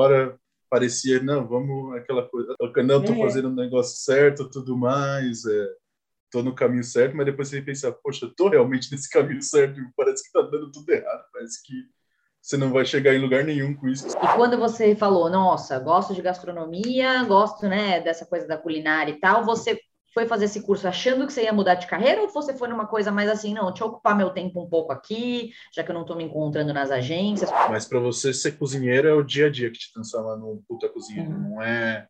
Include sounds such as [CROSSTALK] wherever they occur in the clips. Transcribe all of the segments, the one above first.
hora parecia, não, vamos aquela coisa, não, tô é. fazendo um negócio certo, tudo mais, é, tô no caminho certo, mas depois você pensa, poxa, tô realmente nesse caminho certo, parece que tá dando tudo errado, parece que você não vai chegar em lugar nenhum com isso. E quando você falou, nossa, gosto de gastronomia, gosto, né, dessa coisa da culinária e tal, você foi fazer esse curso achando que você ia mudar de carreira ou você foi numa coisa mais assim, não, deixa eu ocupar meu tempo um pouco aqui, já que eu não estou me encontrando nas agências? Mas para você ser cozinheiro é o dia a dia que te transforma num puta cozinheiro, uhum. não é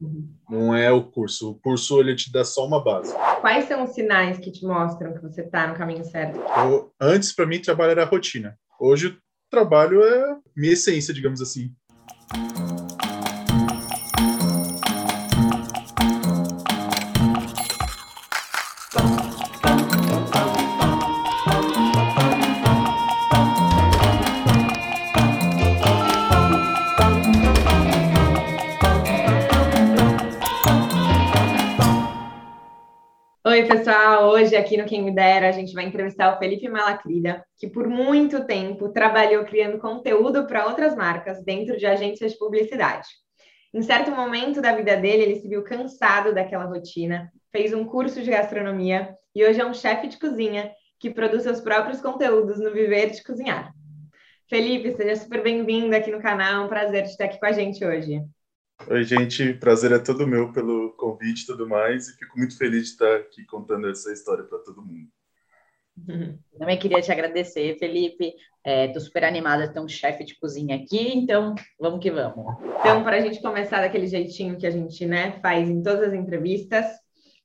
não é o curso. O curso ele te dá só uma base. Quais são os sinais que te mostram que você está no caminho certo? Eu, antes para mim trabalho era rotina. Hoje o trabalho é minha essência, digamos assim. Oi, pessoal. Hoje aqui no Quem Me Dera a gente vai entrevistar o Felipe Malacrida, que por muito tempo trabalhou criando conteúdo para outras marcas dentro de agências de publicidade. Em certo momento da vida dele, ele se viu cansado daquela rotina, fez um curso de gastronomia e hoje é um chefe de cozinha que produz seus próprios conteúdos no Viver de Cozinhar. Felipe, seja super bem-vindo aqui no canal. É um prazer te ter aqui com a gente hoje. Oi, gente. Prazer é todo meu pelo convite e tudo mais. E fico muito feliz de estar aqui contando essa história para todo mundo. [LAUGHS] Também queria te agradecer, Felipe. Estou é, super animada de ter um chefe de cozinha aqui, então vamos que vamos. Então, para a gente começar daquele jeitinho que a gente né, faz em todas as entrevistas,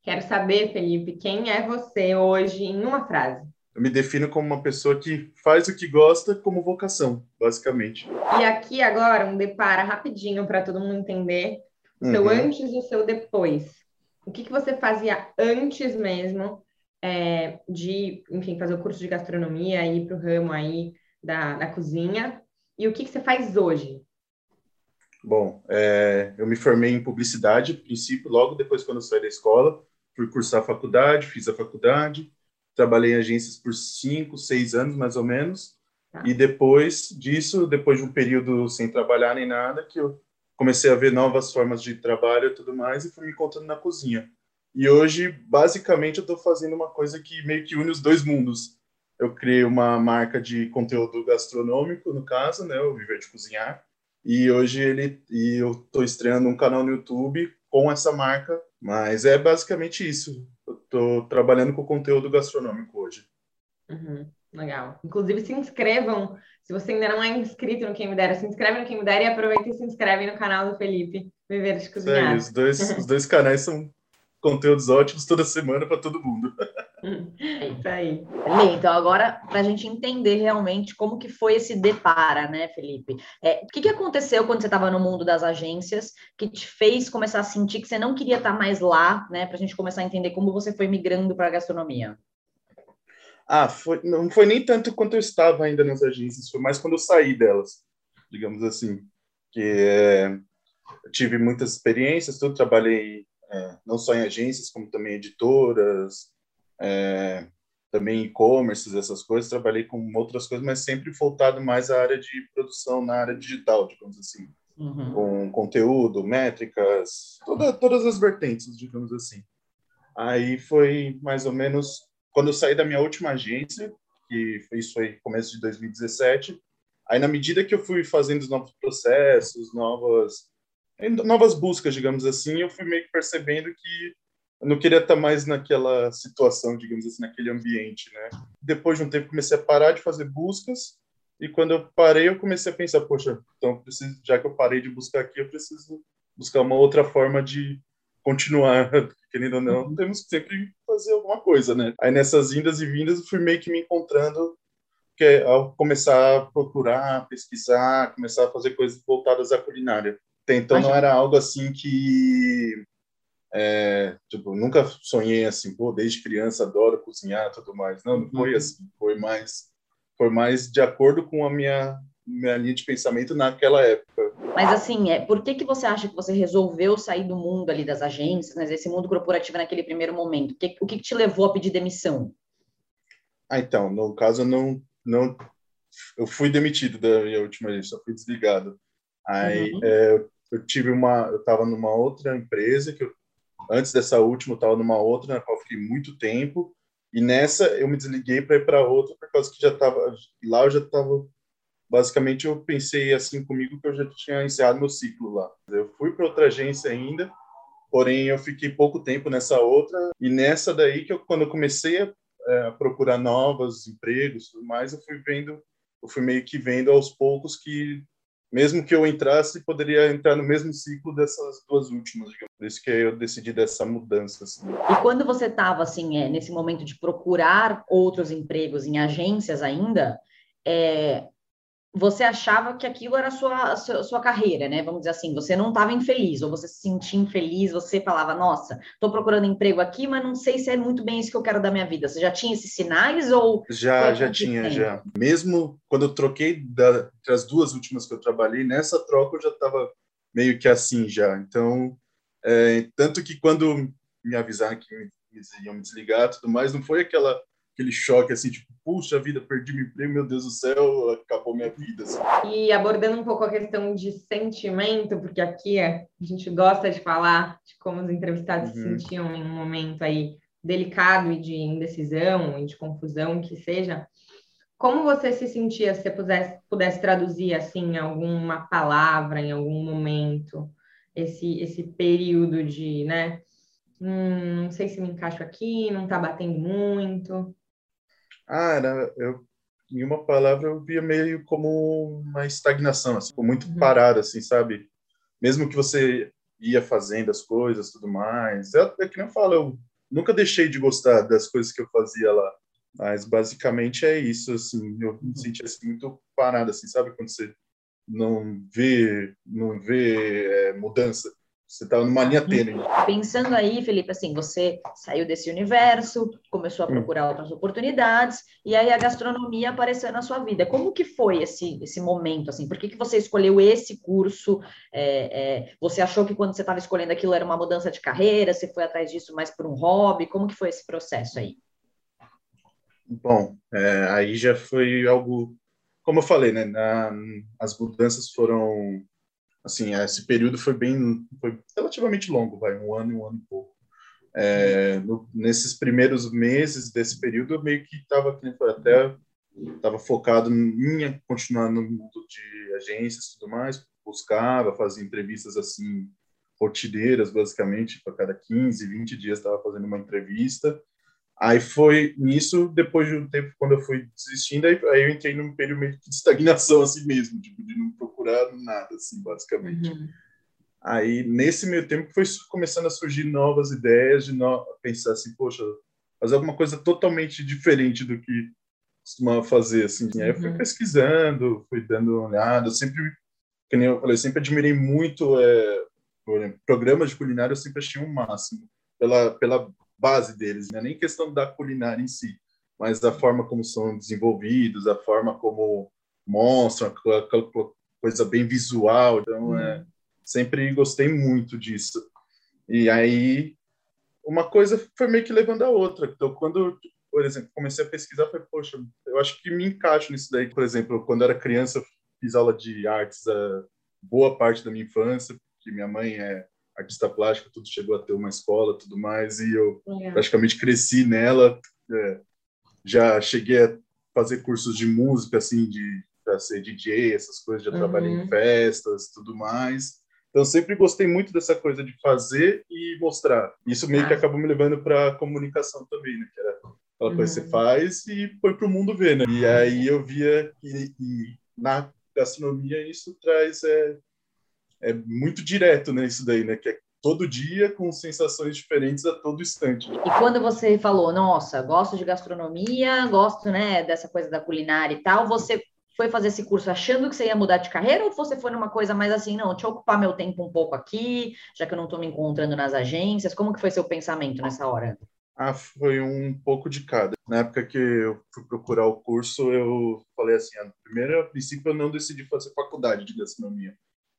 quero saber, Felipe, quem é você hoje em uma frase? Eu me defino como uma pessoa que faz o que gosta como vocação, basicamente. E aqui agora um depara rapidinho para todo mundo entender o seu uhum. antes e o seu depois. O que, que você fazia antes mesmo é, de, enfim, fazer o curso de gastronomia, ir para o ramo aí da, da cozinha, e o que, que você faz hoje? Bom, é, eu me formei em publicidade, princípio, logo depois quando eu saí da escola, fui cursar a faculdade, fiz a faculdade, trabalhei em agências por cinco, seis anos, mais ou menos. Tá. E depois disso, depois de um período sem trabalhar nem nada, que eu comecei a ver novas formas de trabalho e tudo mais, e fui me encontrando na cozinha. E hoje, basicamente, eu estou fazendo uma coisa que meio que une os dois mundos. Eu criei uma marca de conteúdo gastronômico, no caso, né, o Viver de Cozinhar, e hoje ele e eu estou estreando um canal no YouTube com essa marca, mas é basicamente isso. Estou trabalhando com conteúdo gastronômico hoje. Uhum, legal. Inclusive, se inscrevam. Se você ainda não é inscrito no Quem Me Dera, se inscreve no Quem Me Dera e aproveita e se inscreve no canal do Felipe, Viver de Cozinhar. Os dois, os dois canais são conteúdos ótimos toda semana para todo mundo. [LAUGHS] Isso aí. Então, agora, para a gente entender realmente como que foi esse depara, né, Felipe? É, o que, que aconteceu quando você estava no mundo das agências que te fez começar a sentir que você não queria estar tá mais lá, né? Para a gente começar a entender como você foi migrando para a gastronomia. Ah, foi, não foi nem tanto quanto eu estava ainda nas agências, foi mais quando eu saí delas, digamos assim. Que é, tive muitas experiências, tudo, trabalhei é, não só em agências, como também editoras, é, também e-commerce, essas coisas. Trabalhei com outras coisas, mas sempre voltado mais à área de produção, na área digital, digamos assim. Uhum. Com conteúdo, métricas, toda, todas as vertentes, digamos assim. Aí foi mais ou menos quando eu saí da minha última agência, que isso foi começo de 2017. Aí, na medida que eu fui fazendo os novos processos, novas novas buscas, digamos assim, eu fui meio que percebendo que eu não queria estar mais naquela situação, digamos assim, naquele ambiente, né? Depois de um tempo comecei a parar de fazer buscas e quando eu parei eu comecei a pensar, poxa, então preciso, já que eu parei de buscar aqui, eu preciso buscar uma outra forma de continuar, [LAUGHS] querendo ou não, temos que sempre fazer alguma coisa, né? Aí nessas indas e vindas eu fui meio que me encontrando que é ao começar a procurar, pesquisar, começar a fazer coisas voltadas à culinária. Então não era algo assim que é, tipo, nunca sonhei assim, pô, desde criança adoro cozinhar tudo mais. Não, não foi uhum. assim, foi mais foi mais de acordo com a minha minha linha de pensamento naquela época. Mas assim, é, por que que você acha que você resolveu sair do mundo ali das agências, né, desse mundo corporativo naquele primeiro momento? O que, o que te levou a pedir demissão? Ah, então, no caso eu não não eu fui demitido da minha última agência, eu fui desligado. Aí uhum. é, eu tive uma, eu estava numa outra empresa que eu, antes dessa última eu estava numa outra na qual fiquei muito tempo e nessa eu me desliguei para ir para outra por causa que já estava lá eu já estava basicamente eu pensei assim comigo que eu já tinha encerrado meu ciclo lá. Eu fui para outra agência ainda, porém eu fiquei pouco tempo nessa outra e nessa daí que eu, quando eu comecei a, é, procurar novos empregos, tudo mais, eu fui vendo, eu fui meio que vendo aos poucos que mesmo que eu entrasse, poderia entrar no mesmo ciclo dessas duas últimas, digamos. Por isso que eu decidi dessa mudança. Assim. E quando você estava, assim, é, nesse momento de procurar outros empregos em agências ainda, é, você achava que aquilo era a sua, a sua, a sua carreira, né? Vamos dizer assim, você não estava infeliz, ou você se sentia infeliz, você falava, nossa, estou procurando emprego aqui, mas não sei se é muito bem isso que eu quero da minha vida. Você já tinha esses sinais ou... Já, já tinha, já. Mesmo quando eu troquei da, as duas últimas que eu trabalhei, nessa troca eu já estava meio que assim já. Então, é, tanto que quando me avisaram que iam me desligar tudo mais, não foi aquela aquele choque assim, tipo, puxa vida, perdi meu emprego, meu Deus do céu, acabou minha vida. Assim. E abordando um pouco a questão de sentimento, porque aqui é, a gente gosta de falar de como os entrevistados uhum. se sentiam em um momento aí delicado e de indecisão e de confusão que seja. Como você se sentia se você pudesse, pudesse traduzir assim em alguma palavra, em algum momento, esse, esse período de, né? Hum, não sei se me encaixo aqui, não está batendo muito. Ah, era, eu, em uma palavra, eu via meio como uma estagnação, assim, muito uhum. parado, assim, sabe? Mesmo que você ia fazendo as coisas, tudo mais. É, é que nem eu falo, eu nunca deixei de gostar das coisas que eu fazia lá. Mas basicamente é isso, assim, eu me sentia assim, muito parado, assim, sabe? Quando você não vê, não vê é, mudança. Você estava tá numa linha uhum. tênue. Pensando aí, Felipe, assim, você saiu desse universo, começou a procurar hum. outras oportunidades, e aí a gastronomia apareceu na sua vida. Como que foi esse, esse momento, assim? Por que, que você escolheu esse curso? É, é, você achou que quando você estava escolhendo aquilo era uma mudança de carreira? Você foi atrás disso mais por um hobby? Como que foi esse processo aí? Bom, é, aí já foi algo... Como eu falei, né? Na, as mudanças foram assim, esse período foi bem, foi relativamente longo, vai, um ano e um ano e pouco. É, no, nesses primeiros meses desse período, eu meio que estava até estava focado em continuar no mundo de agências e tudo mais, buscava, fazia entrevistas assim rotineiras, basicamente, para cada 15, 20 dias estava fazendo uma entrevista. Aí foi nisso, depois de um tempo, quando eu fui desistindo, aí, aí eu entrei num período meio de estagnação assim mesmo, tipo, de não procurar nada, assim, basicamente. Uhum. Aí, nesse meio tempo, foi começando a surgir novas ideias, de no... pensar assim, poxa, fazer alguma coisa totalmente diferente do que costumava fazer, assim. Aí eu fui uhum. pesquisando, fui dando uma olhada, eu sempre, como eu falei, eu sempre admirei muito é, programas de culinária, eu sempre achei um máximo, pela, pela base deles, não é nem questão da culinária em si, mas a forma como são desenvolvidos, a forma como mostram, aquela coisa bem visual. Então, hum. é, sempre gostei muito disso. E aí, uma coisa foi meio que levando a outra. Então, quando, por exemplo, comecei a pesquisar, falei, poxa, eu acho que me encaixo nisso daí. Por exemplo, quando era criança, fiz aula de artes a boa parte da minha infância, porque minha mãe é artista plástica, tudo chegou a ter uma escola, tudo mais, e eu é. praticamente cresci nela. É, já cheguei a fazer cursos de música, assim, de para ser DJ, essas coisas, já uhum. trabalhei em festas, tudo mais. Então sempre gostei muito dessa coisa de fazer e mostrar. Isso meio ah. que acabou me levando para comunicação também, né? Que era aquela uhum. coisa que você uhum. faz e foi para o mundo ver, né? E aí eu via que, que na gastronomia isso traz é, é muito direto, né? Isso daí, né? Que é todo dia com sensações diferentes a todo instante. E quando você falou, nossa, gosto de gastronomia, gosto, né, dessa coisa da culinária e tal, você foi fazer esse curso achando que você ia mudar de carreira ou você foi numa coisa mais assim, não, deixa eu ocupar meu tempo um pouco aqui, já que eu não estou me encontrando nas agências? Como que foi seu pensamento nessa hora? Ah, foi um pouco de cada. Na época que eu fui procurar o curso, eu falei assim, a primeira, a princípio, eu não decidi fazer faculdade de gastronomia.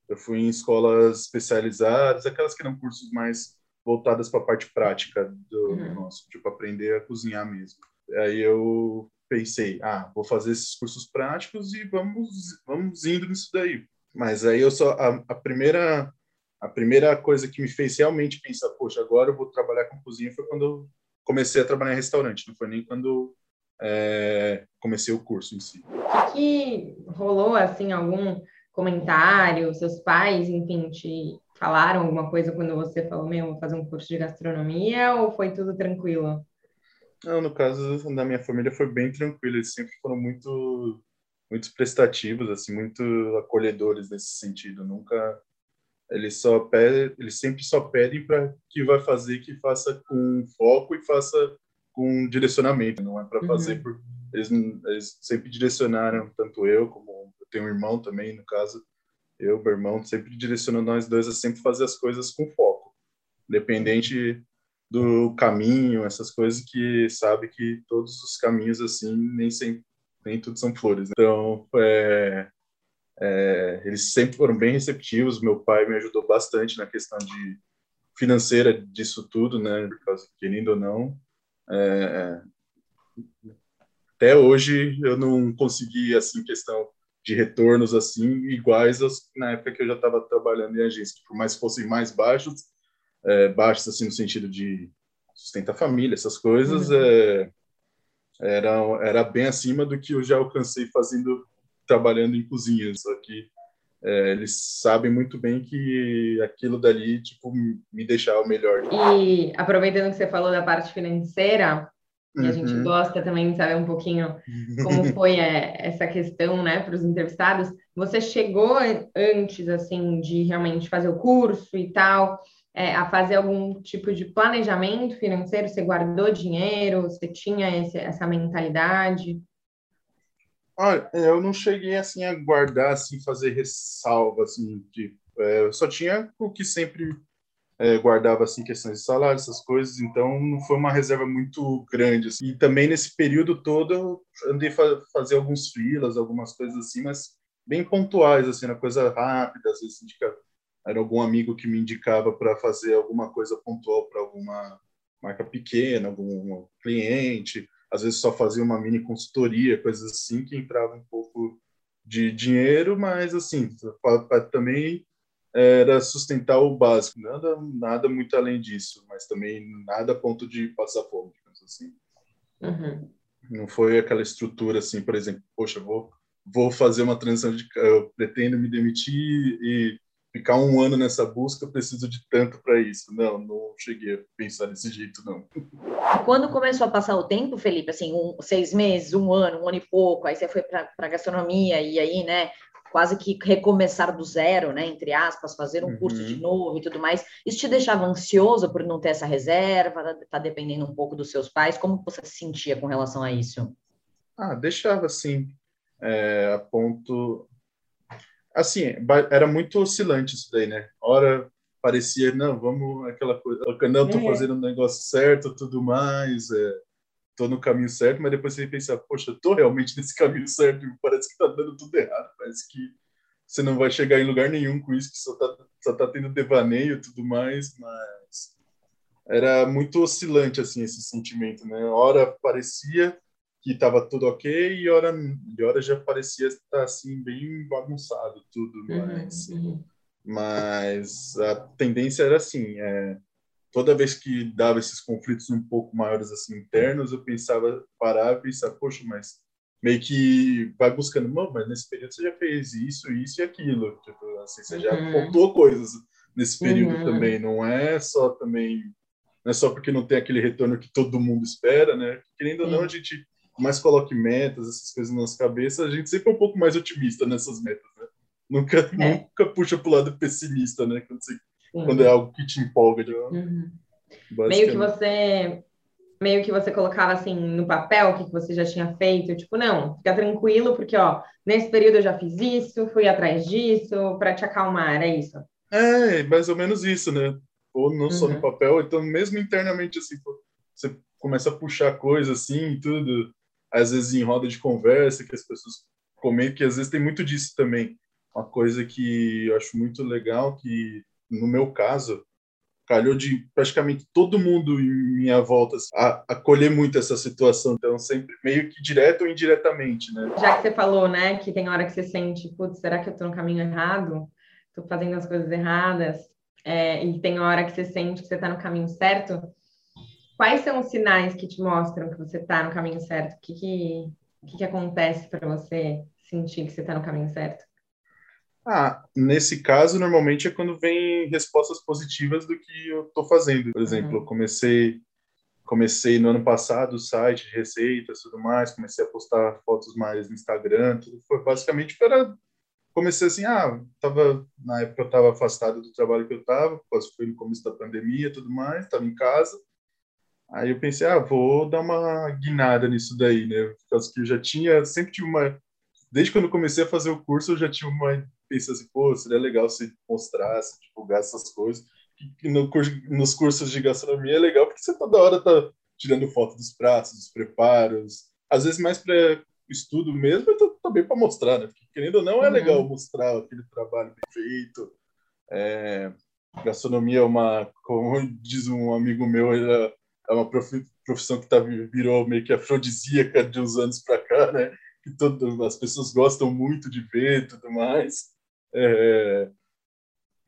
Eu fui em escolas especializadas, aquelas que eram cursos mais voltadas para a parte prática do uhum. nosso, tipo aprender a cozinhar mesmo. Aí eu pensei, ah, vou fazer esses cursos práticos e vamos vamos indo nisso daí. Mas aí eu só a, a primeira a primeira coisa que me fez realmente pensar, poxa, agora eu vou trabalhar com cozinha foi quando eu comecei a trabalhar em restaurante, não foi nem quando é, comecei o curso em si. O que rolou, assim, algum comentário, seus pais, enfim, te falaram alguma coisa quando você falou, meu, vou fazer um curso de gastronomia, ou foi tudo tranquilo? Não, no caso da minha família foi bem tranquilo, eles sempre foram muito muito prestativos, assim, muito acolhedores nesse sentido. Nunca eles só pedem, eles sempre só pedem para que vai fazer que faça com foco e faça com direcionamento. Não é para uhum. fazer por eles, eles, sempre direcionaram tanto eu como eu tenho um irmão também no caso eu meu irmão sempre direcionou nós dois a sempre fazer as coisas com foco, independente do caminho, essas coisas que sabe que todos os caminhos assim nem sempre nem tudo são flores. Né? Então, é, é, eles sempre foram bem receptivos. Meu pai me ajudou bastante na questão de financeira disso tudo, né? Por causa, querendo ou não, é, até hoje eu não consegui assim questão de retornos assim iguais aos, na época que eu já estava trabalhando em agência, por mais que fossem mais baixos, é, baixos assim no sentido de sustentar a família, essas coisas, uhum. é, era, era bem acima do que eu já alcancei fazendo, trabalhando em cozinha. Só que é, eles sabem muito bem que aquilo dali, tipo, me deixava melhor. E aproveitando que você falou da parte financeira, e a gente uhum. gosta também de saber um pouquinho como [LAUGHS] foi é, essa questão, né, para os entrevistados. Você chegou antes, assim, de realmente fazer o curso e tal, é, a fazer algum tipo de planejamento financeiro? Você guardou dinheiro? Você tinha esse, essa mentalidade? Olha, eu não cheguei assim a guardar, assim, fazer ressalva, assim, de, é, eu só tinha o que sempre é, guardava, assim, questões de salário, essas coisas, então não foi uma reserva muito grande, assim. E também nesse período todo eu andei fa fazer alguns filas, algumas coisas assim, mas bem pontuais, assim, na coisa rápida, às vezes indica era algum amigo que me indicava para fazer alguma coisa pontual para alguma marca pequena, algum cliente, às vezes só fazia uma mini consultoria, coisas assim que entrava um pouco de dinheiro, mas assim, também era sustentar o básico, nada, nada muito além disso, mas também nada a ponto de passar fome, assim. Uhum. Não foi aquela estrutura assim, por exemplo, poxa, vou vou fazer uma transição de eu pretendo me demitir e ficar um ano nessa busca, preciso de tanto para isso. Não, não cheguei a pensar desse jeito, não. Quando começou a passar o tempo, Felipe, assim, um, seis meses, um ano, um ano e pouco, aí você foi para a gastronomia e aí, né, quase que recomeçar do zero, né, entre aspas, fazer um uhum. curso de novo e tudo mais. Isso te deixava ansioso por não ter essa reserva, tá, tá dependendo um pouco dos seus pais? Como você se sentia com relação a isso? Ah, deixava sim. É, a ponto assim, era muito oscilante isso daí, né? Hora parecia, não, vamos aquela coisa, não, tô é. fazendo o um negócio certo, tudo mais, é, tô no caminho certo, mas depois você pensa, poxa, tô realmente nesse caminho certo, parece que tá dando tudo errado, parece que você não vai chegar em lugar nenhum com isso, que só tá, só tá tendo devaneio e tudo mais, mas era muito oscilante, assim, esse sentimento, né? Hora parecia que estava tudo ok e hora, e hora já parecia estar assim bem bagunçado tudo, uhum, mas, uhum. mas a tendência era assim, é, toda vez que dava esses conflitos um pouco maiores assim internos, eu pensava parar e pensar, poxa, mas meio que vai buscando, mas nesse período você já fez isso, isso e aquilo, tipo, assim, você já uhum. contou coisas nesse período uhum. também, não é só também não é só porque não tem aquele retorno que todo mundo espera, né? Querendo ou não, a gente mais coloque metas, essas coisas na nossa cabeça, a gente sempre é um pouco mais otimista nessas metas, né? Nunca, é. nunca puxa para o lado pessimista, né? Quando, você, quando é algo que te empolga. Uhum. Meio que você meio que você colocava assim no papel o que você já tinha feito, tipo, não, fica tranquilo, porque ó, nesse período eu já fiz isso, fui atrás disso, para te acalmar, é isso. É, mais ou menos isso, né? Ou não uhum. só no uhum. papel, então mesmo internamente assim, você começa a puxar coisa assim tudo, às vezes em roda de conversa, que as pessoas comentam, que às vezes tem muito disso também. Uma coisa que eu acho muito legal, que no meu caso, calhou de praticamente todo mundo em minha volta assim, a, acolher muito essa situação, então sempre meio que direto ou indiretamente, né? Já que você falou, né, que tem hora que você sente, putz, será que eu tô no caminho errado? Tô fazendo as coisas erradas. é, e tem hora que você sente que você está no caminho certo, quais são os sinais que te mostram que você está no caminho certo? O que, que, que, que acontece para você sentir que você está no caminho certo? Ah, nesse caso, normalmente é quando vem respostas positivas do que eu estou fazendo. Por exemplo, uhum. eu comecei comecei no ano passado o site de receitas tudo mais, comecei a postar fotos mais no Instagram, tudo foi basicamente para comecei assim, ah, tava na época eu estava afastado do trabalho que eu estava, foi no começo da pandemia, tudo mais, estava em casa. Aí eu pensei, ah, vou dar uma guinada nisso daí, né? Por causa que eu já tinha, sempre tive uma desde quando eu comecei a fazer o curso, eu já tinha uma pensei assim, pô, seria legal se mostrasse, divulgar essas coisas. E no, nos cursos de gastronomia é legal porque você toda hora tá tirando foto dos pratos, dos preparos, às vezes mais para estudo mesmo, mas também para mostrar, né? Porque, querendo ou não, é uhum. legal mostrar aquele trabalho bem feito. É, gastronomia é uma, como diz um amigo meu, é uma profissão que tá, virou meio que afrodisíaca de uns anos para cá, né? Que todo, as pessoas gostam muito de ver e tudo mais. É,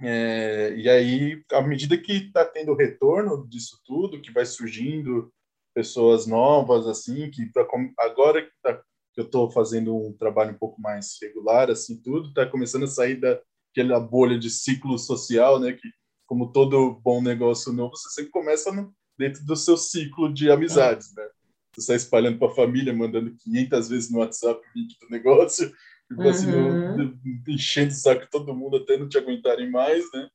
é, e aí, à medida que está tendo retorno disso tudo, que vai surgindo pessoas novas, assim, que pra, agora que, tá, que eu estou fazendo um trabalho um pouco mais regular, assim, tudo, está começando a sair daquela bolha de ciclo social, né, que como todo bom negócio novo, você sempre começa no, dentro do seu ciclo de amizades, né? Você está espalhando para a família, mandando 500 vezes no WhatsApp o link do negócio, uhum. assim, enchendo o saco todo mundo até não te aguentarem mais, né?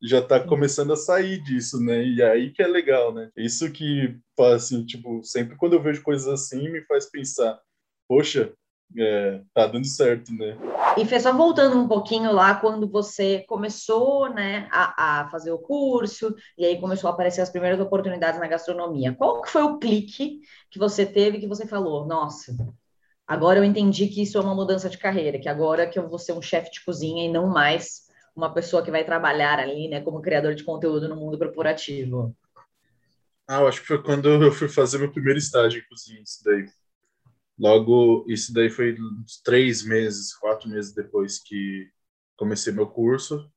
Já tá começando a sair disso, né? E aí que é legal, né? Isso que, assim, tipo, sempre quando eu vejo coisas assim, me faz pensar, poxa, é, tá dando certo, né? E Fê, só voltando um pouquinho lá, quando você começou, né, a, a, fazer o curso, e aí começou a aparecer as primeiras oportunidades na gastronomia, qual que foi o clique que você teve que você falou, nossa, Agora eu entendi que isso é uma mudança de carreira, que agora que eu vou ser um chefe de cozinha e não mais uma pessoa que vai trabalhar ali, né, como criador de conteúdo no mundo corporativo. Ah, eu acho que foi quando eu fui fazer meu primeiro estágio em cozinha, isso daí. Logo, isso daí foi uns três meses, quatro meses depois que comecei meu curso.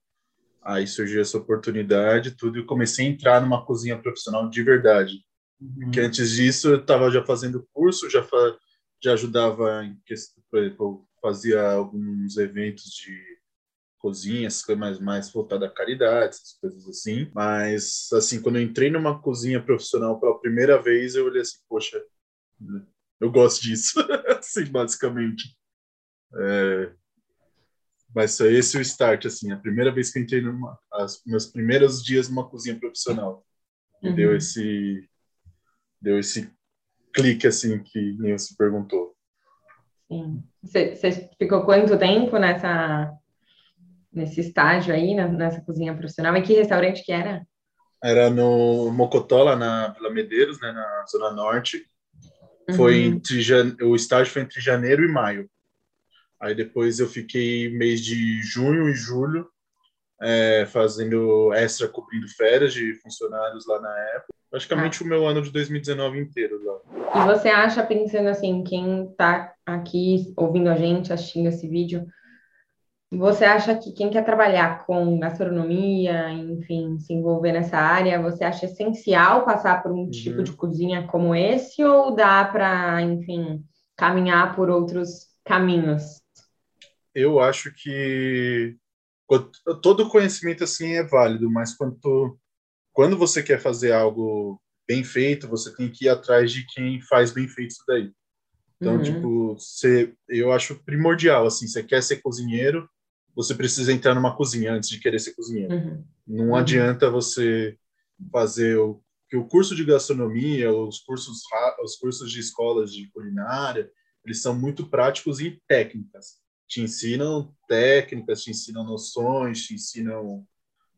Aí surgiu essa oportunidade, tudo, e comecei a entrar numa cozinha profissional de verdade. Uhum. Porque antes disso eu estava já fazendo curso, já fa já ajudava em questão, por exemplo, fazia alguns eventos de cozinha, essas coisas mais, mais voltadas à caridade, essas coisas assim. Mas, assim, quando eu entrei numa cozinha profissional pela primeira vez, eu olhei assim, poxa, eu gosto disso, [LAUGHS] assim, basicamente. É, mas foi esse o start, assim, a primeira vez que eu entrei numa, as meus primeiros dias numa cozinha profissional. Uhum. Deu esse deu esse clique assim que você perguntou. Sim. Você, ficou quanto tempo nessa nesse estágio aí, nessa cozinha profissional? E que restaurante que era? Era no Mocotó, lá na Vila Medeiros, né, na Zona Norte. Foi uhum. entre o estágio foi entre janeiro e maio. Aí depois eu fiquei mês de junho e julho é, fazendo extra cobrindo férias de funcionários lá na época. Praticamente ah. o meu ano de 2019 inteiro lá. E você acha, pensando assim, quem está aqui ouvindo a gente, assistindo esse vídeo, você acha que quem quer trabalhar com gastronomia, enfim, se envolver nessa área, você acha essencial passar por um uhum. tipo de cozinha como esse ou dá para, enfim, caminhar por outros caminhos? Eu acho que todo conhecimento assim é válido, mas quando, quando você quer fazer algo bem feito, você tem que ir atrás de quem faz bem feito isso daí. Então, uhum. tipo, você, eu acho primordial, assim, você quer ser cozinheiro, você precisa entrar numa cozinha antes de querer ser cozinheiro. Uhum. Não uhum. adianta você fazer o que o curso de gastronomia, os cursos os cursos de escolas de culinária, eles são muito práticos e técnicas te ensinam técnicas, te ensinam noções, te ensinam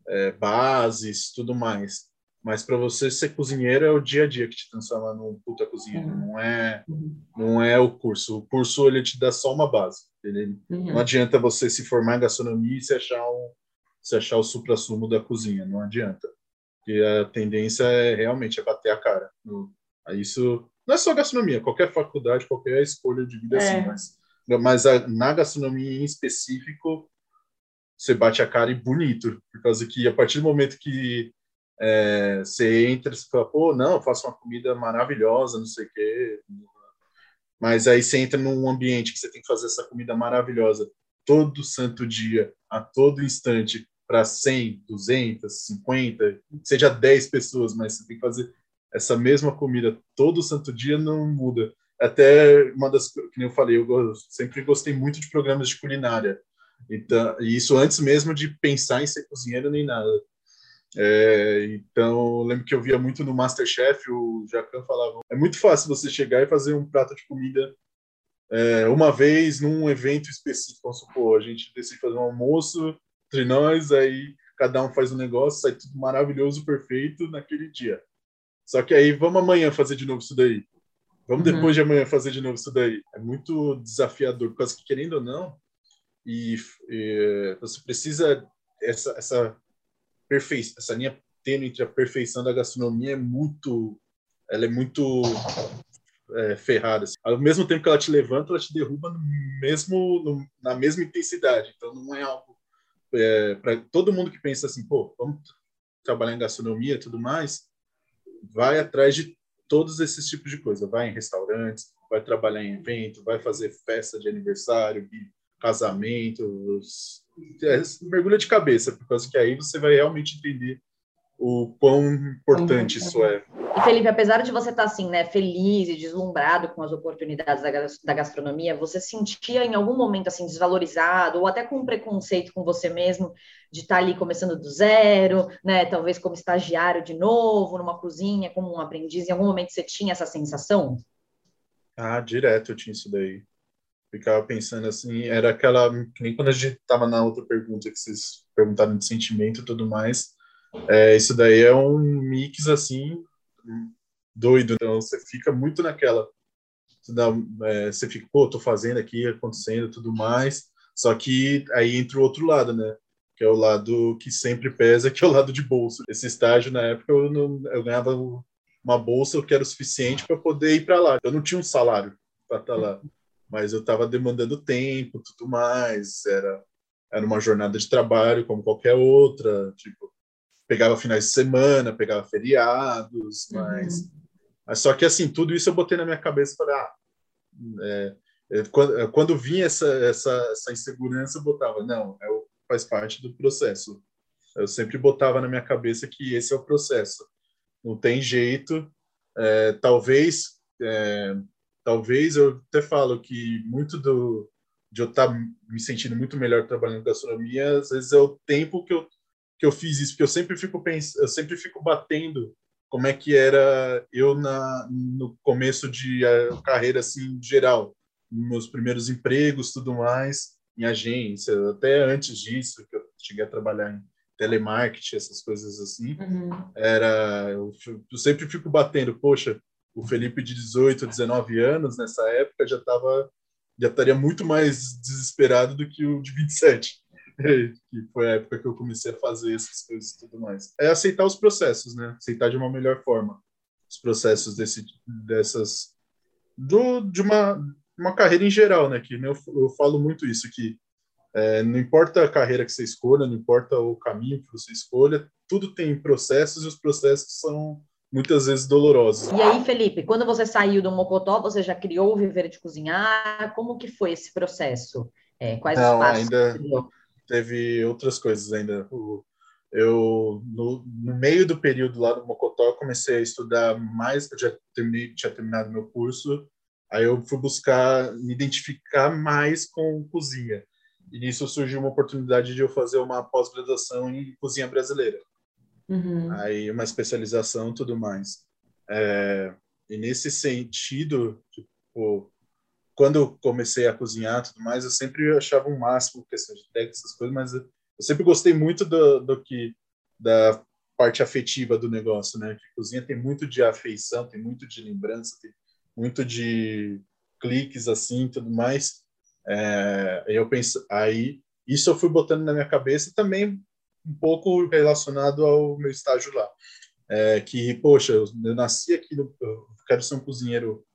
é, bases, tudo mais. Mas para você ser cozinheiro é o dia a dia que te transforma num puta cozinheiro, uhum. não é uhum. não é o curso. O curso ele te dá só uma base. Ele, uhum. Não adianta você se formar em gastronomia e se achar um, se achar o supra-sumo da cozinha, não adianta. Porque a tendência é realmente é bater a cara. No, isso não é só gastronomia, qualquer faculdade, qualquer escolha de vida é. assim, mas mas a, na gastronomia em específico, você bate a cara e bonito, por causa que a partir do momento que é, você entra, você fala, pô, não, eu faço uma comida maravilhosa, não sei o quê. Mas aí você entra num ambiente que você tem que fazer essa comida maravilhosa todo santo dia, a todo instante, para 100, 200, 50, seja 10 pessoas, mas você tem que fazer essa mesma comida todo santo dia, não muda. Até uma das que eu falei, eu sempre gostei muito de programas de culinária. Então, isso antes mesmo de pensar em ser cozinheiro nem nada. É, então, lembro que eu via muito no Masterchef, o Jacan falava: é muito fácil você chegar e fazer um prato de comida é, uma vez num evento específico. Vamos supor, a gente decide fazer um almoço entre nós, aí cada um faz um negócio, sai tudo maravilhoso, perfeito naquele dia. Só que aí vamos amanhã fazer de novo isso daí. Vamos uhum. depois de amanhã fazer de novo isso daí. É muito desafiador, por causa que, querendo ou não, e, e você precisa essa essa perfeição, essa linha tênue entre a perfeição da gastronomia é muito ela é muito é, ferrada. Assim. Ao mesmo tempo que ela te levanta, ela te derruba no mesmo no, na mesma intensidade. Então não é algo é, para todo mundo que pensa assim, pô, vamos trabalhar em gastronomia e tudo mais, vai atrás de todos esses tipos de coisa. Vai em restaurantes, vai trabalhar em evento, vai fazer festa de aniversário, casamentos, é, mergulha de cabeça, por causa que aí você vai realmente entender o quão importante uhum. isso é. E Felipe, apesar de você estar assim, né, feliz e deslumbrado com as oportunidades da, gastronomia, você sentia em algum momento assim desvalorizado ou até com preconceito com você mesmo de estar ali começando do zero, né, talvez como estagiário de novo numa cozinha, como um aprendiz, em algum momento você tinha essa sensação? Ah, direto eu tinha isso daí ficava pensando assim, era aquela, nem quando a gente estava na outra pergunta que vocês perguntaram de sentimento e tudo mais, é, isso daí é um mix assim, doido, então você fica muito naquela, você, dá, é, você fica, pô, tô fazendo aqui, acontecendo tudo mais, só que aí entra o outro lado, né, que é o lado que sempre pesa, que é o lado de bolsa. Esse estágio, na época, eu, não, eu ganhava uma bolsa que era o suficiente para poder ir para lá. Eu não tinha um salário para estar tá lá mas eu estava demandando tempo, tudo mais, era era uma jornada de trabalho como qualquer outra, tipo, pegava finais de semana, pegava feriados, uhum. mas, uhum. mas só que assim, tudo isso eu botei na minha cabeça e falei, ah, é, é, quando, é, quando vinha essa, essa, essa insegurança, eu botava, não, é, faz parte do processo. Eu sempre botava na minha cabeça que esse é o processo. Não tem jeito. É, talvez é, talvez eu até falo que muito do de eu estar tá me sentindo muito melhor trabalhando gastronomia, às vezes é o tempo que eu que eu fiz isso, porque eu sempre fico pensando, eu sempre fico batendo como é que era eu na no começo de uh, carreira assim geral, meus primeiros empregos, tudo mais, em agência, até antes disso que eu cheguei a trabalhar em telemarketing, essas coisas assim, uhum. era eu, eu sempre fico batendo, poxa, o Felipe de 18, 19 anos nessa época já estava já estaria muito mais desesperado do que o de 27, [LAUGHS] que foi a época que eu comecei a fazer essas coisas e tudo mais. É aceitar os processos, né? Aceitar de uma melhor forma os processos desse dessas do de uma uma carreira em geral, né? Que eu, eu falo muito isso que é, não importa a carreira que você escolha, não importa o caminho que você escolha, tudo tem processos e os processos são muitas vezes dolorosos. E aí, Felipe, quando você saiu do Mocotó, você já criou o viver de cozinhar? Como que foi esse processo? É, quais Não, os passos? ainda teve outras coisas ainda. Eu, no, no, meio do período lá do Mocotó, eu comecei a estudar mais, eu já terminei, tinha terminado meu curso, aí eu fui buscar me identificar mais com cozinha. E nisso surgiu uma oportunidade de eu fazer uma pós-graduação em cozinha brasileira uhum. aí uma especialização tudo mais. É, e nesse sentido, tipo, quando eu comecei a cozinhar tudo mais, eu sempre achava um máximo questão de técnica, essas coisas, mas eu sempre gostei muito do, do que da parte afetiva do negócio, né? Que cozinha tem muito de afeição, tem muito de lembrança, tem muito de cliques assim, tudo mais. É, eu penso, aí isso eu fui botando na minha cabeça também um pouco relacionado ao meu estágio lá. É, que, poxa, eu, eu nasci aqui, no, eu quero ser um cozinheiro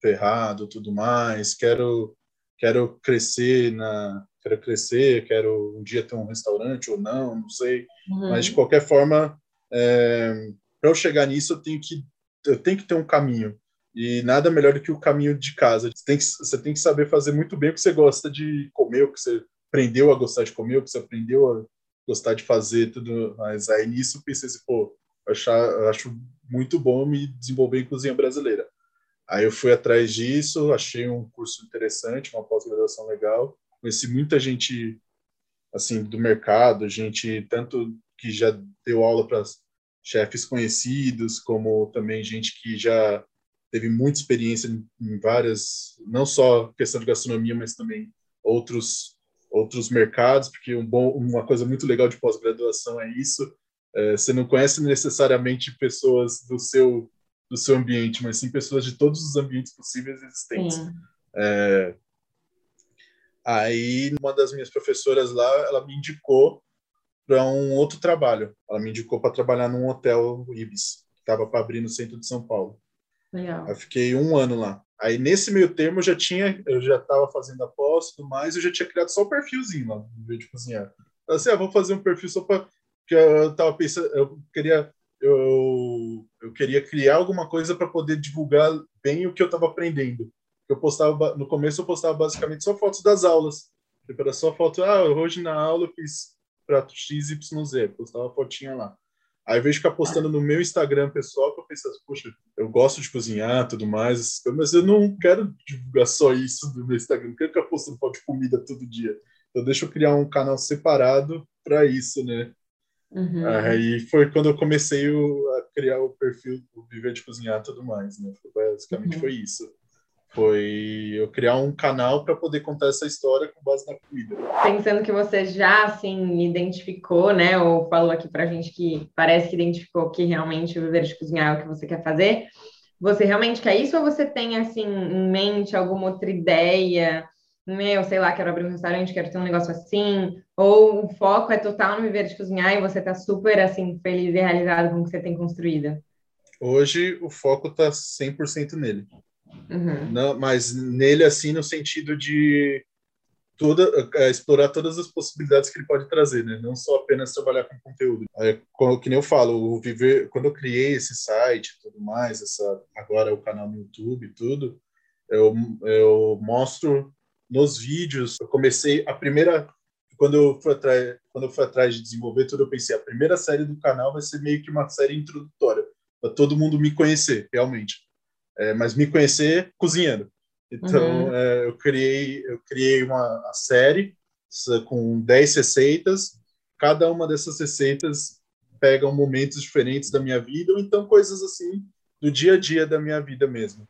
ferrado, tudo mais, quero quero crescer na quero crescer, quero um dia ter um restaurante ou não, não sei. Uhum. Mas de qualquer forma, é, para eu chegar nisso, eu tenho que eu tenho que ter um caminho. E nada melhor do que o caminho de casa. Você tem que, você tem que saber fazer muito bem o que você gosta de comer, o que você aprendeu a gostar de comer, o que você aprendeu a gostar de fazer, tudo. Mas aí nisso eu pensei assim, pô, eu achar, eu acho muito bom me desenvolver em cozinha brasileira. Aí eu fui atrás disso, achei um curso interessante, uma pós-graduação legal, conheci muita gente assim do mercado, gente tanto que já deu aula para chefes conhecidos, como também gente que já teve muita experiência em várias, não só questão de gastronomia, mas também outros outros mercados, porque um bom, uma coisa muito legal de pós-graduação é isso. É, você não conhece necessariamente pessoas do seu do seu ambiente, mas sim pessoas de todos os ambientes possíveis existentes. É, aí, uma das minhas professoras lá, ela me indicou para um outro trabalho. Ela me indicou para trabalhar num hotel Ibis, que estava para abrir no centro de São Paulo. Legal. Eu fiquei um ano lá. Aí, nesse meio termo, eu já tinha, eu já estava fazendo a pós e tudo mais, eu já tinha criado só o um perfilzinho lá, no vídeo de cozinhar. Eu assim, ah, vou fazer um perfil só para que eu tava pensando, eu queria eu, eu queria criar alguma coisa para poder divulgar bem o que eu estava aprendendo. Eu postava no começo eu postava basicamente só fotos das aulas. Tipo, era só foto, ah, hoje na aula eu fiz prato XYZ, postava a fotinha lá. Aí eu vejo ficar postando no meu Instagram pessoal, que eu penso, poxa, eu gosto de cozinhar tudo mais, mas eu não quero divulgar só isso do meu Instagram, não quero ficar postando foto de comida todo dia. Então deixa eu criar um canal separado para isso, né? Uhum. Aí foi quando eu comecei o, a criar o perfil do Viver de Cozinhar e tudo mais, né? Basicamente uhum. foi isso. Foi eu criar um canal para poder contar essa história com base na comida. Pensando que você já, assim, identificou, né? Ou falou aqui pra gente que parece que identificou que realmente o Viver de Cozinhar é o que você quer fazer. Você realmente quer isso ou você tem, assim, em mente alguma outra ideia? Meu, sei lá, quero abrir um restaurante, quero ter um negócio assim, ou o foco é total no viver de cozinhar e você tá super, assim, feliz e realizado com o que você tem construído? Hoje, o foco tá 100% nele. Uhum. Não, mas nele, assim, no sentido de toda, é, explorar todas as possibilidades que ele pode trazer, né? Não só apenas trabalhar com conteúdo. É, como, que nem eu falo, o viver, quando eu criei esse site e tudo mais, essa, agora o canal no YouTube e tudo, eu, eu mostro nos vídeos, eu comecei a primeira quando eu fui atrás, quando eu fui atrás de desenvolver tudo, eu pensei, a primeira série do canal vai ser meio que uma série introdutória, para todo mundo me conhecer, realmente. É, mas me conhecer cozinhando. Então, uhum. é, eu criei eu criei uma série com 10 receitas, cada uma dessas receitas pegam momentos diferentes da minha vida, ou então coisas assim do dia a dia da minha vida mesmo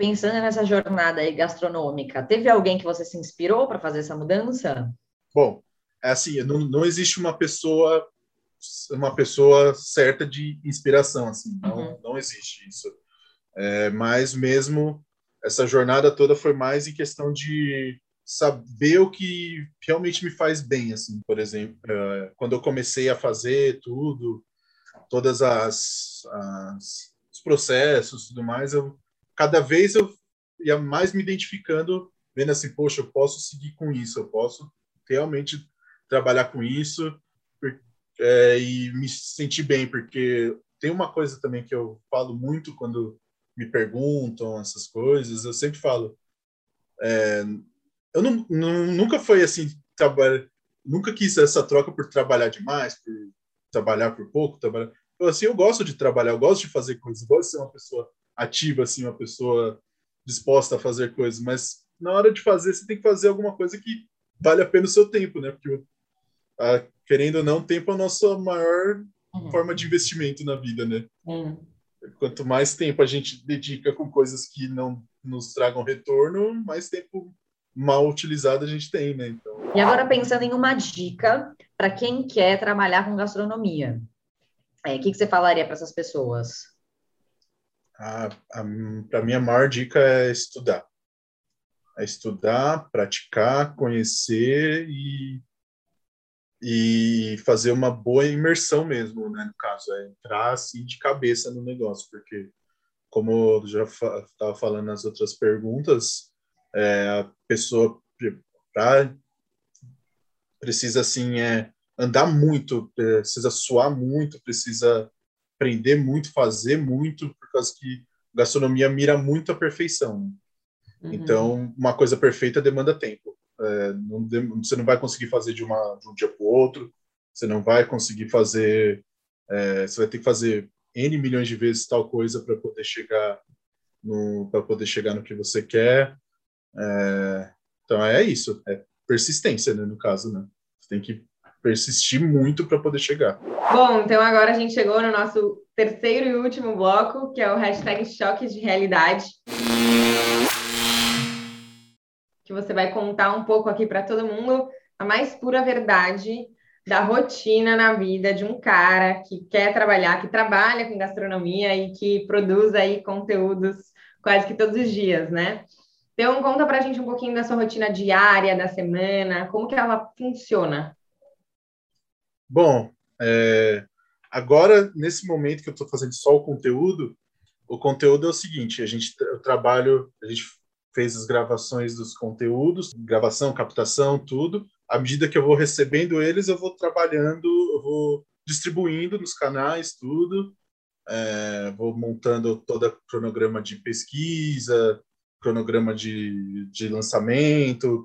pensando nessa jornada gastronômica, teve alguém que você se inspirou para fazer essa mudança? Bom, é assim, não, não existe uma pessoa uma pessoa certa de inspiração, assim, não, uhum. não existe isso. É, mas mesmo essa jornada toda foi mais em questão de saber o que realmente me faz bem, assim, por exemplo, é, quando eu comecei a fazer tudo, todas as, as os processos, tudo mais, eu cada vez eu ia mais me identificando, vendo assim, poxa, eu posso seguir com isso, eu posso realmente trabalhar com isso é, e me sentir bem, porque tem uma coisa também que eu falo muito quando me perguntam essas coisas, eu sempre falo, é, eu não, não, nunca foi assim, trabalhar, nunca quis essa troca por trabalhar demais, por trabalhar por pouco, trabalhar. Eu, assim, eu gosto de trabalhar, eu gosto de fazer coisas, gosto de ser uma pessoa ativa, assim, uma pessoa disposta a fazer coisas, mas na hora de fazer, você tem que fazer alguma coisa que vale a pena o seu tempo, né? Porque, a, querendo ou não, o tempo é a nossa maior uhum. forma de investimento na vida, né? Uhum. Quanto mais tempo a gente dedica com coisas que não nos tragam retorno, mais tempo mal utilizado a gente tem, né? Então... E agora pensando em uma dica para quem quer trabalhar com gastronomia, é, o é, que, que você falaria para essas pessoas? Para mim a maior dica é estudar. É estudar, praticar, conhecer e, e fazer uma boa imersão mesmo, né? No caso, é entrar assim de cabeça no negócio, porque como eu já estava falando nas outras perguntas, é, a pessoa para precisa assim é andar muito, precisa suar muito, precisa aprender muito, fazer muito, por causa que gastronomia mira muito a perfeição. Uhum. Então, uma coisa perfeita demanda tempo. É, não, você não vai conseguir fazer de, uma, de um dia para o outro, você não vai conseguir fazer, é, você vai ter que fazer N milhões de vezes tal coisa para poder chegar no para poder chegar no que você quer. É, então é isso, é persistência, né, no caso, né? Você tem que persistir muito para poder chegar. Bom, então agora a gente chegou no nosso terceiro e último bloco, que é o hashtag choque de realidade. Que você vai contar um pouco aqui para todo mundo a mais pura verdade da rotina na vida de um cara que quer trabalhar, que trabalha com gastronomia e que produz aí conteúdos quase que todos os dias, né? Então, conta pra gente um pouquinho da sua rotina diária, da semana, como que ela funciona. Bom, é, agora, nesse momento que eu estou fazendo só o conteúdo, o conteúdo é o seguinte, a gente, eu trabalho, a gente fez as gravações dos conteúdos, gravação, captação, tudo. À medida que eu vou recebendo eles, eu vou trabalhando, eu vou distribuindo nos canais, tudo. É, vou montando todo o cronograma de pesquisa, cronograma de, de lançamento,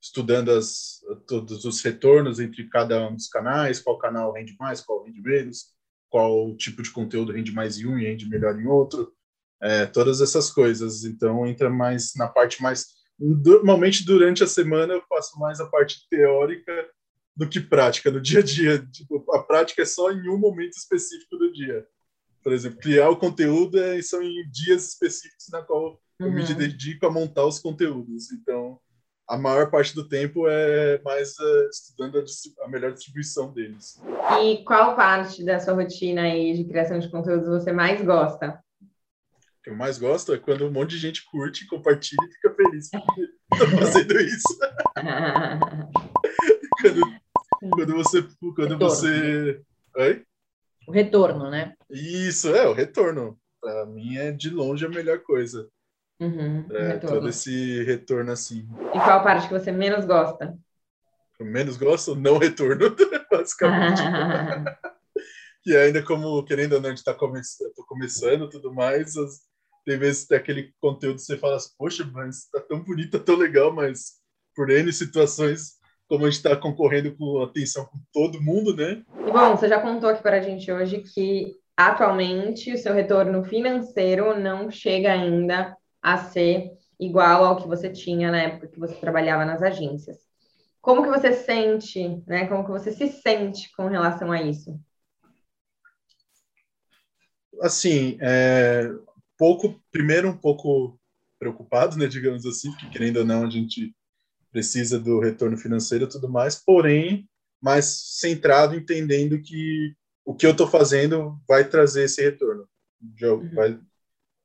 estudando as, todos os retornos entre cada um dos canais, qual canal rende mais, qual rende menos, qual tipo de conteúdo rende mais em um e rende melhor em outro é, todas essas coisas. Então entra mais na parte mais normalmente durante a semana eu faço mais a parte teórica do que prática no dia a dia. Tipo, a prática é só em um momento específico do dia. Por exemplo, criar o conteúdo é, são em dias específicos na qual uhum. eu me uhum. dedico a montar os conteúdos. Então, a maior parte do tempo é mais uh, estudando a, a, melhor distribuição deles. E qual parte da sua rotina aí de criação de conteúdos você mais gosta? que eu mais gosto é quando um monte de gente curte, compartilha e fica feliz porque [LAUGHS] fazendo isso. [LAUGHS] quando, quando você. Quando retorno. você. Oi? O retorno, né? Isso, é, o retorno. Para mim é de longe a melhor coisa. Uhum, é, todo esse retorno assim. E qual parte que você menos gosta? Eu menos gosto? Não retorno, [LAUGHS] basicamente. [LAUGHS] e ainda como, querendo ou não, a gente está come começando tudo mais, as, tem vezes que tem aquele conteúdo que você fala assim, poxa, mas tá tão bonito, tá tão legal, mas por N situações, como a gente está concorrendo com atenção com todo mundo, né? E bom, você já contou aqui para a gente hoje que atualmente o seu retorno financeiro não chega ainda a ser igual ao que você tinha na época que você trabalhava nas agências. Como que você sente, né? Como que você se sente com relação a isso? Assim, é, pouco, primeiro um pouco preocupado, né, digamos assim, porque querendo ou não a gente precisa do retorno financeiro e tudo mais, porém mais centrado entendendo que o que eu estou fazendo vai trazer esse retorno. Uhum. Vai,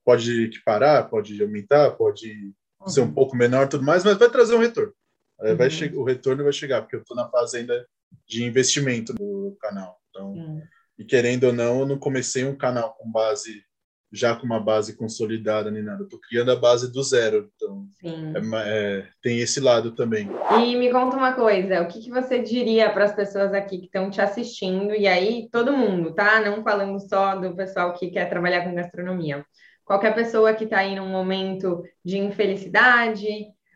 pode equiparar, pode aumentar, pode uhum. ser um uhum. pouco menor, tudo mais, mas vai trazer um retorno. Uhum. Vai o retorno vai chegar, porque eu estou na fase ainda de investimento no canal. Então, uhum. e querendo ou não, eu não comecei um canal com base já com uma base consolidada nem nada. Eu tô criando a base do zero, então é, é, tem esse lado também. E me conta uma coisa, o que, que você diria para as pessoas aqui que estão te assistindo e aí todo mundo, tá? Não falando só do pessoal que quer trabalhar com gastronomia. Qualquer pessoa que está aí num momento de infelicidade,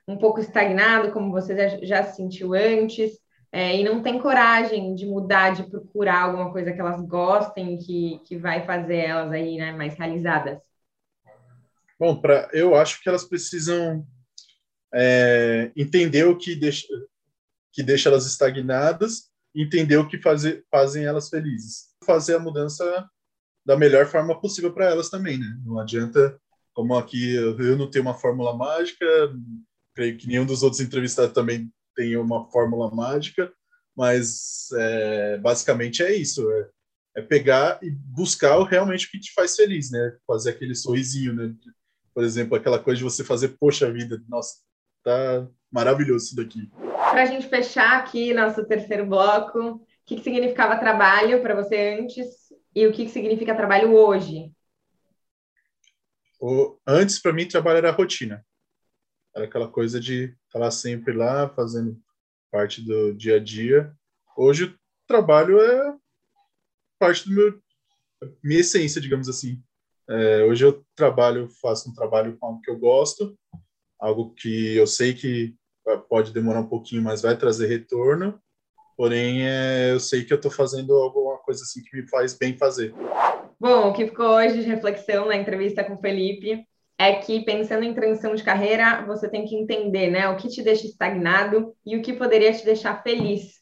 um pouco estagnado, como você já, já sentiu antes, é, e não tem coragem de mudar, de procurar alguma coisa que elas gostem, que, que vai fazer elas aí né, mais realizadas? Bom, pra, eu acho que elas precisam é, entender o que deixa, que deixa elas estagnadas, entender o que fazem elas felizes. Fazer a mudança da melhor forma possível para elas também, né? Não adianta, como aqui eu não tenho uma fórmula mágica, creio que nenhum dos outros entrevistados também tem uma fórmula mágica, mas é, basicamente é isso, é, é, pegar e buscar realmente o que te faz feliz, né? Fazer aquele sorrisinho, né? Por exemplo, aquela coisa de você fazer, poxa vida, nossa, tá maravilhoso isso daqui. Para a gente fechar aqui nosso terceiro bloco, o que, que significava trabalho para você antes e o que, que significa trabalho hoje? O, antes, para mim, trabalho era rotina. Era aquela coisa de estar sempre lá, fazendo parte do dia a dia. Hoje o trabalho é parte do meu minha essência, digamos assim. É, hoje eu trabalho, faço um trabalho com algo que eu gosto, algo que eu sei que pode demorar um pouquinho, mas vai trazer retorno. Porém, é, eu sei que eu estou fazendo alguma coisa assim que me faz bem fazer. Bom, o que ficou hoje de reflexão na entrevista com o Felipe é que pensando em transição de carreira, você tem que entender, né, o que te deixa estagnado e o que poderia te deixar feliz.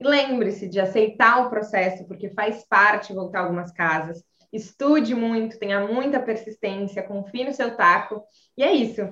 Lembre-se de aceitar o processo, porque faz parte voltar algumas casas. Estude muito, tenha muita persistência, confie no seu taco. E é isso.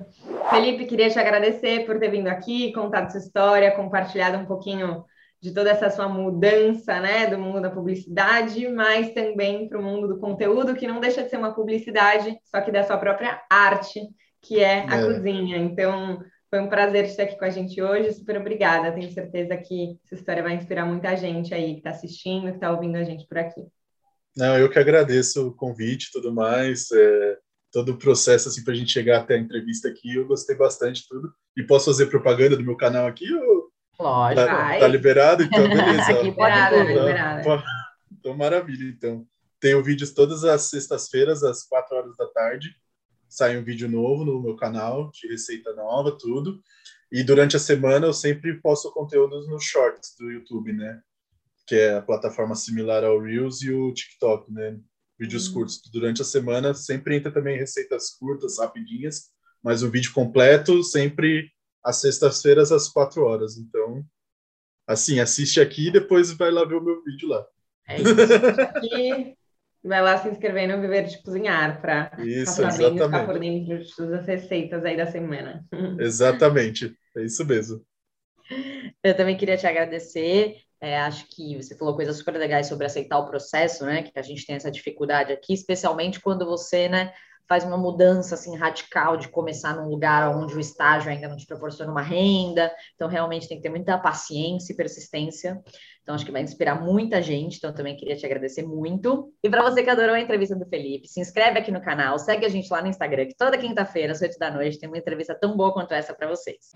Felipe, queria te agradecer por ter vindo aqui, contado sua história, compartilhado um pouquinho de toda essa sua mudança, né, do mundo da publicidade, mas também para o mundo do conteúdo, que não deixa de ser uma publicidade, só que da sua própria arte, que é a é. cozinha. Então, foi um prazer estar aqui com a gente hoje. Super obrigada. Tenho certeza que essa história vai inspirar muita gente aí que está assistindo, que está ouvindo a gente por aqui. Não, eu que agradeço o convite e tudo mais. É, todo o processo assim, para a gente chegar até a entrevista aqui, eu gostei bastante tudo. E posso fazer propaganda do meu canal aqui? Ou... Lógico. Tá, tá liberado? Então, [LAUGHS] beleza. liberado, liberado. Então, maravilha, então. Tenho vídeos todas as sextas-feiras, às quatro horas da tarde. Sai um vídeo novo no meu canal, de receita nova, tudo. E durante a semana eu sempre posto conteúdos nos shorts do YouTube, né? Que é a plataforma similar ao Reels e o TikTok, né? Vídeos hum. curtos. Durante a semana sempre entra também receitas curtas, rapidinhas, mas o vídeo completo sempre às sextas-feiras às quatro horas. Então, assim, assiste aqui e depois vai lá ver o meu vídeo lá. É isso. [LAUGHS] Aqui, vai lá se inscrever no Viver de Cozinhar para ficar por dentro de todas as receitas aí da semana. [LAUGHS] Exatamente, é isso mesmo. Eu também queria te agradecer. É, acho que você falou coisas super legais sobre aceitar o processo, né? Que a gente tem essa dificuldade aqui, especialmente quando você, né, faz uma mudança assim radical de começar num lugar onde o estágio ainda não te proporciona uma renda. Então, realmente tem que ter muita paciência e persistência. Então, acho que vai inspirar muita gente. Então, também queria te agradecer muito. E para você que adorou a entrevista do Felipe, se inscreve aqui no canal, segue a gente lá no Instagram, que toda quinta-feira, às 8 da noite, tem uma entrevista tão boa quanto essa para vocês.